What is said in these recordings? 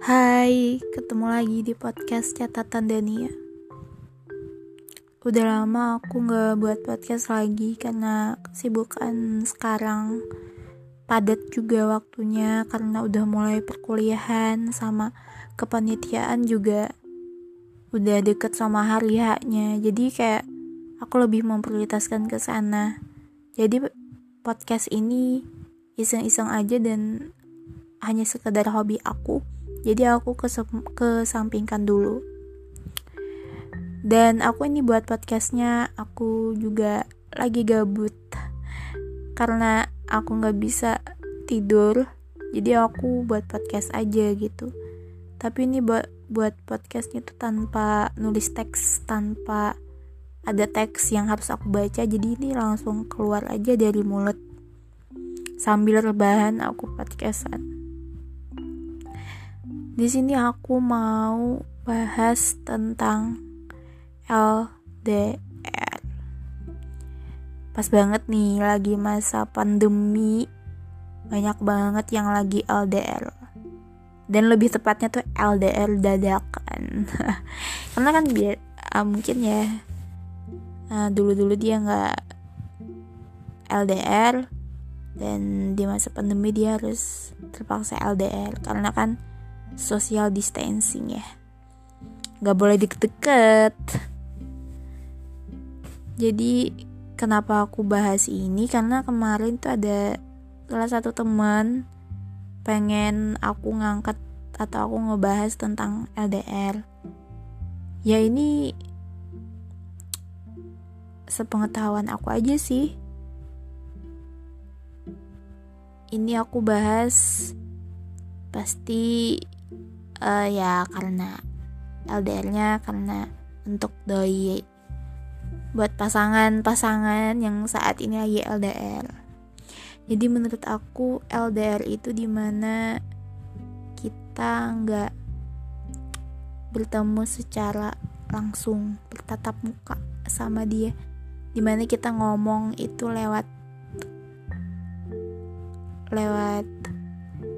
Hai, ketemu lagi di podcast catatan Dania. Udah lama aku gak buat podcast lagi karena kesibukan sekarang padat juga waktunya karena udah mulai perkuliahan sama kepanitiaan juga udah deket sama hari haknya. Jadi kayak aku lebih memprioritaskan ke sana. Jadi podcast ini iseng-iseng aja dan hanya sekedar hobi aku jadi aku kesampingkan dulu. Dan aku ini buat podcastnya aku juga lagi gabut. Karena aku nggak bisa tidur jadi aku buat podcast aja gitu. Tapi ini buat buat podcastnya tuh tanpa nulis teks tanpa ada teks yang harus aku baca jadi ini langsung keluar aja dari mulut. Sambil rebahan aku podcastan di sini aku mau bahas tentang LDR. Pas banget nih lagi masa pandemi, banyak banget yang lagi LDR. Dan lebih tepatnya tuh LDR dadakan. Karena kan biar uh, mungkin ya uh, dulu-dulu dia nggak LDR dan di masa pandemi dia harus terpaksa LDR karena kan social distancing ya. Nggak boleh deket-deket. Jadi kenapa aku bahas ini? Karena kemarin tuh ada salah satu teman pengen aku ngangkat atau aku ngebahas tentang LDR ya ini sepengetahuan aku aja sih. Ini aku bahas pasti uh, ya karena LDR-nya karena untuk doi buat pasangan-pasangan yang saat ini lagi LDR. Jadi menurut aku LDR itu di mana kita nggak bertemu secara langsung bertatap muka sama dia di mana kita ngomong itu lewat lewat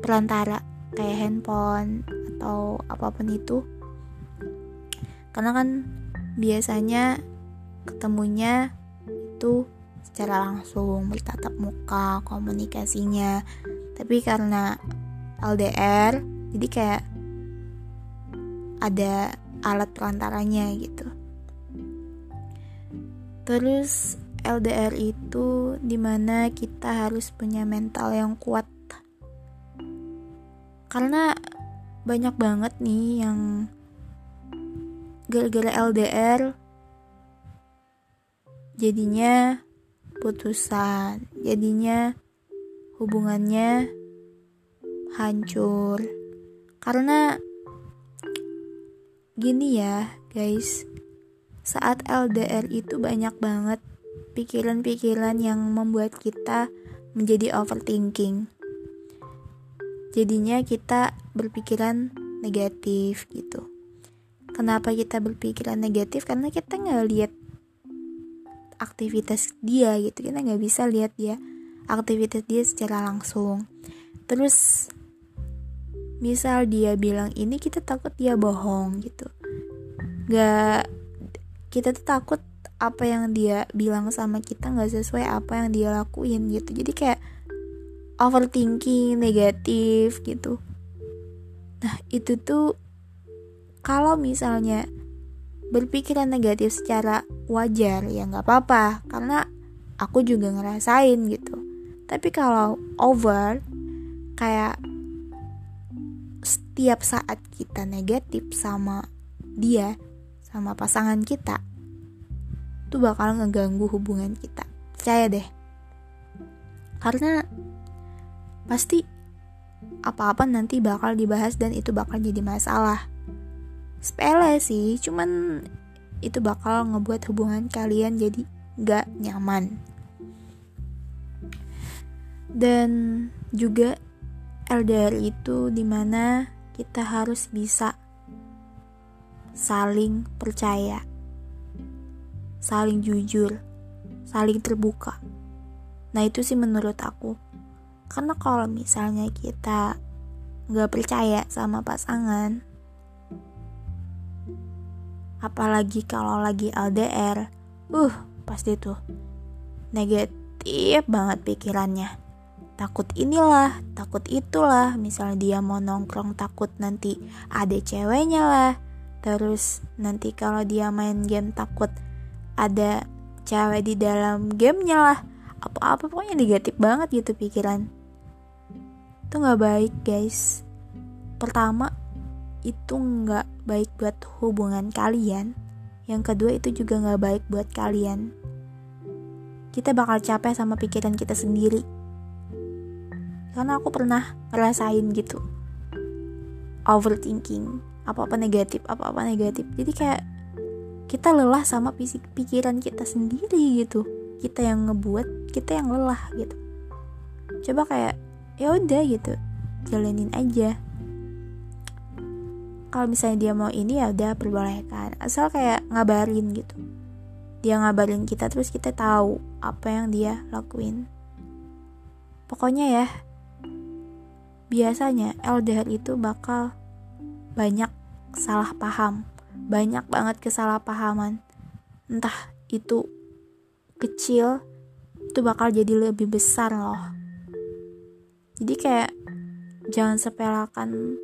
perantara kayak handphone atau apa pun itu. Karena kan biasanya ketemunya itu secara langsung bertatap muka komunikasinya. Tapi karena LDR jadi kayak ada alat perantaranya gitu. Terus LDR itu di mana kita harus punya mental yang kuat. Karena banyak banget nih yang gara-gara LDR jadinya putusan jadinya hubungannya hancur. Karena gini ya guys saat LDR itu banyak banget pikiran-pikiran yang membuat kita menjadi overthinking jadinya kita berpikiran negatif gitu. Kenapa kita berpikiran negatif? Karena kita nggak lihat aktivitas dia gitu. Kita nggak bisa lihat dia aktivitas dia secara langsung. Terus misal dia bilang ini kita takut dia bohong gitu. Nggak kita tuh takut apa yang dia bilang sama kita nggak sesuai apa yang dia lakuin gitu. Jadi kayak overthinking negatif gitu. Nah itu tuh kalau misalnya berpikiran negatif secara wajar ya nggak apa-apa. Karena aku juga ngerasain gitu. Tapi kalau over kayak setiap saat kita negatif sama dia sama pasangan kita tuh bakal ngeganggu hubungan kita. Percaya deh. Karena pasti apa-apa nanti bakal dibahas dan itu bakal jadi masalah. Sepele sih, cuman itu bakal ngebuat hubungan kalian jadi gak nyaman. Dan juga LDR itu di mana kita harus bisa saling percaya, saling jujur, saling terbuka. Nah itu sih menurut aku karena kalau misalnya kita nggak percaya sama pasangan apalagi kalau lagi LDR uh pasti tuh negatif banget pikirannya. Takut inilah takut itulah. Misalnya dia mau nongkrong takut nanti ada ceweknya lah. Terus nanti kalau dia main game takut ada cewek di dalam gamenya lah. Apa-apa pokoknya negatif banget gitu pikiran itu nggak baik guys. Pertama itu nggak baik buat hubungan kalian. Yang kedua itu juga nggak baik buat kalian. Kita bakal capek sama pikiran kita sendiri. Karena aku pernah ngerasain gitu. Overthinking apa-apa negatif apa-apa negatif. Jadi kayak kita lelah sama pikiran kita sendiri gitu. Kita yang ngebuat kita yang lelah gitu. Coba kayak ya udah gitu jalanin aja. Kalau misalnya dia mau ini ya udah perbolehkan. Asal kayak ngabarin gitu. Dia ngabarin kita terus kita tahu apa yang dia lakuin. Pokoknya ya biasanya LDR itu bakal banyak salah paham banyak banget kesalahpahaman. Entah itu kecil itu bakal jadi lebih besar loh jadi kayak jangan sepelakan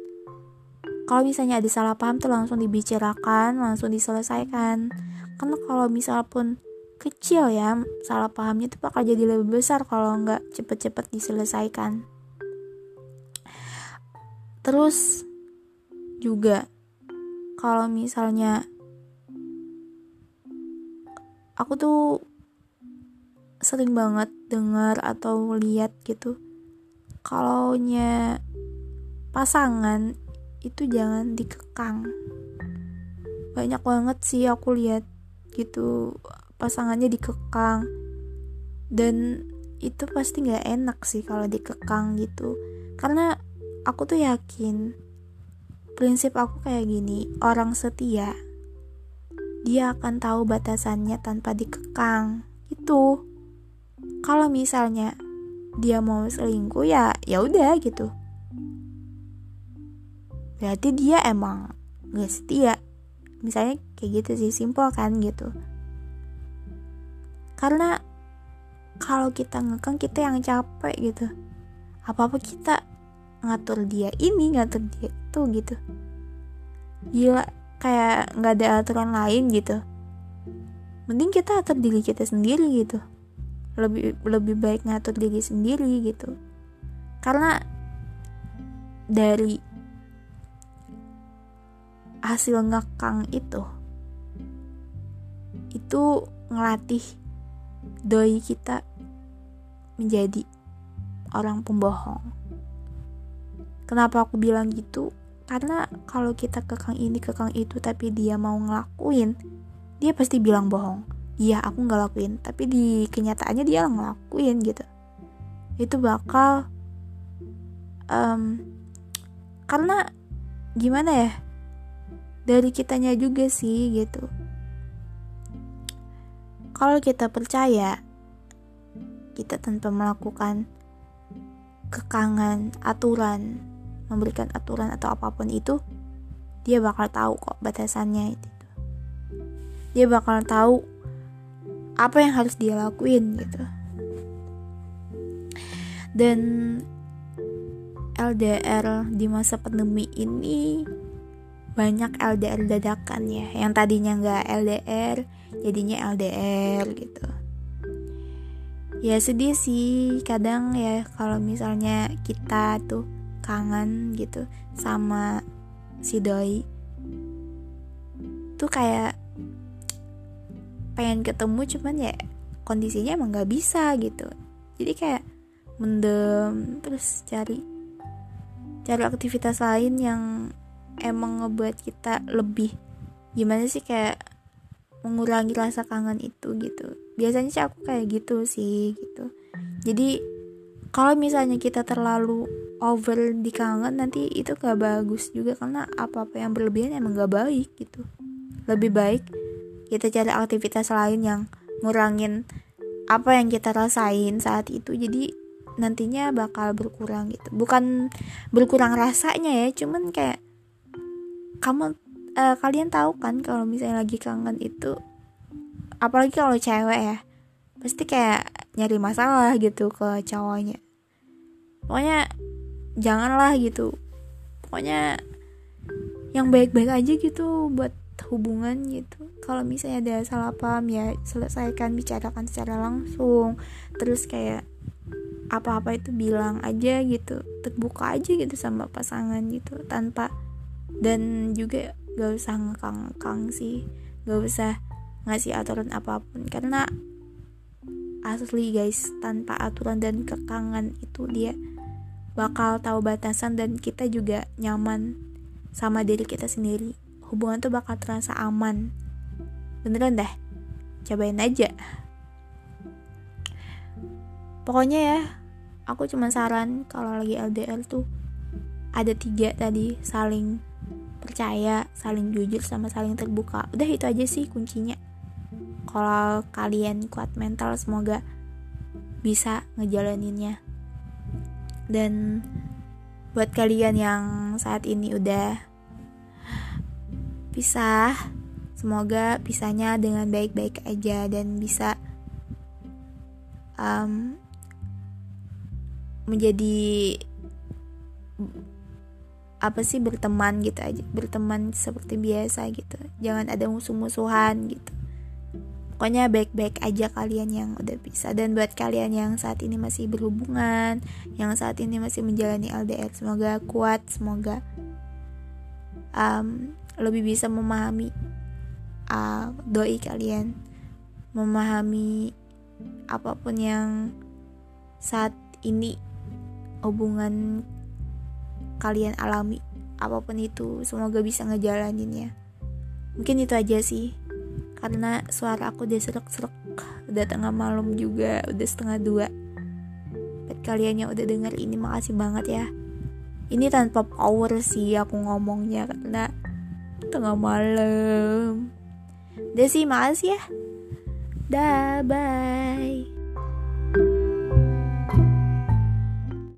kalau misalnya ada salah paham tuh langsung dibicarakan langsung diselesaikan. Karena kalau misal pun kecil ya salah pahamnya tuh bakal jadi lebih besar kalau nggak cepet-cepet diselesaikan. Terus juga kalau misalnya aku tuh sering banget dengar atau lihat gitu kalau nya pasangan itu jangan dikekang. Banyak banget sih aku lihat gitu pasangannya dikekang. Dan itu pasti nggak enak sih kalau dikekang gitu. Karena aku tuh yakin prinsip aku kayak gini orang setia dia akan tahu batasannya tanpa dikekang. Itu kalau misalnya dia mau selingkuh ya ya udah gitu. Berarti dia emang gak setia. Misalnya kayak gitu sih simpel kan gitu. Karena kalau kita ngekang kita yang capek gitu. Apa apa kita ngatur dia ini ngatur dia itu gitu. Gila kayak nggak ada aturan lain gitu. Mending kita atur diri kita sendiri gitu lebih lebih baik ngatur diri sendiri gitu. Karena dari hasil ngekang itu itu ngelatih doi kita menjadi orang pembohong. Kenapa aku bilang gitu? Karena kalau kita kekang ini kekang itu tapi dia mau ngelakuin dia pasti bilang bohong iya aku nggak lakuin. Tapi di kenyataannya dia ngelakuin gitu. Itu bakal um, karena gimana ya dari kitanya juga sih gitu. Kalau kita percaya kita tanpa melakukan kekangan aturan memberikan aturan atau apa pun itu dia bakal tahu kok batasannya itu dia bakal tahu apa yang harus dia lakuin gitu. Dan LDR di masa pandemi ini banyak LDR dadakan ya. Yang tadinya nggak LDR jadinya LDR gitu. Ya sedih sih. Kadang ya kalau misalnya kita tuh kangen gitu sama si doi tuh kayak pengen ketemu cuman ya kondisinya emang nggak bisa gitu. Jadi kayak mendem terus cari cari aktivitas lain yang emang ngebuat kita lebih gimana sih kayak mengurangi rasa kangen itu gitu. Biasanya sih aku kayak gitu sih gitu. Jadi kalau misalnya kita terlalu over di kangen nanti itu gak bagus juga karena apa-apa yang berlebihan emang gak baik gitu. Lebih baik kita cari aktivitas lain yang ngurangin apa yang kita rasain saat itu. Jadi nantinya bakal berkurang gitu. Bukan berkurang rasanya ya cuman kayak kamu uh, kalian tahu kan kalau misalnya lagi kangen itu apalagi kalau cewek ya pasti kayak nyari masalah gitu ke cowoknya. Pokoknya janganlah gitu. Pokoknya yang baik-baik aja gitu buat hubungan gitu. Kalau misalnya ada salah paham ya selesaikan bicarakan secara langsung. Terus kayak apa-apa itu bilang aja gitu terbuka aja gitu sama pasangan gitu tanpa dan juga gak usah ngekang-ngekang sih. Gak usah ngasih aturan apa pun karena asli guys tanpa aturan dan kekangan itu dia bakal tahu batasan dan kita juga nyaman sama diri kita sendiri hubungan tuh bakal terasa aman. Beneran deh cobain aja. Pokoknya ya aku cuma saran kalau lagi LDR tuh ada tiga tadi saling percaya saling jujur sama saling terbuka. Udah itu aja sih kuncinya. Kalau kalian kuat mental semoga bisa ngejalaninnya. Dan buat kalian yang saat ini udah pisah. Semoga pisahnya dengan baik-baik aja dan bisa um, menjadi apa sih berteman gitu aja. Berteman seperti biasa gitu. Jangan ada musuh-musuhan gitu. Pokoknya baik-baik aja kalian yang udah bisa dan buat kalian yang saat ini masih berhubungan yang saat ini masih menjalani LDR semoga kuat semoga um, lebih bisa memahami uh, doi kalian. Memahami apa pun yang saat ini hubungan kalian alami apa pun itu semoga bisa ngejalaninnya. Mungkin itu aja sih karena suara aku udah serak-serak udah tengah malam juga udah setengah dua. Buat kalian yang udah denger ini makasih banget ya. Ini tanpa power sih aku ngomongnya karena tengah malam. Sih, makasih ya. Dah, bye.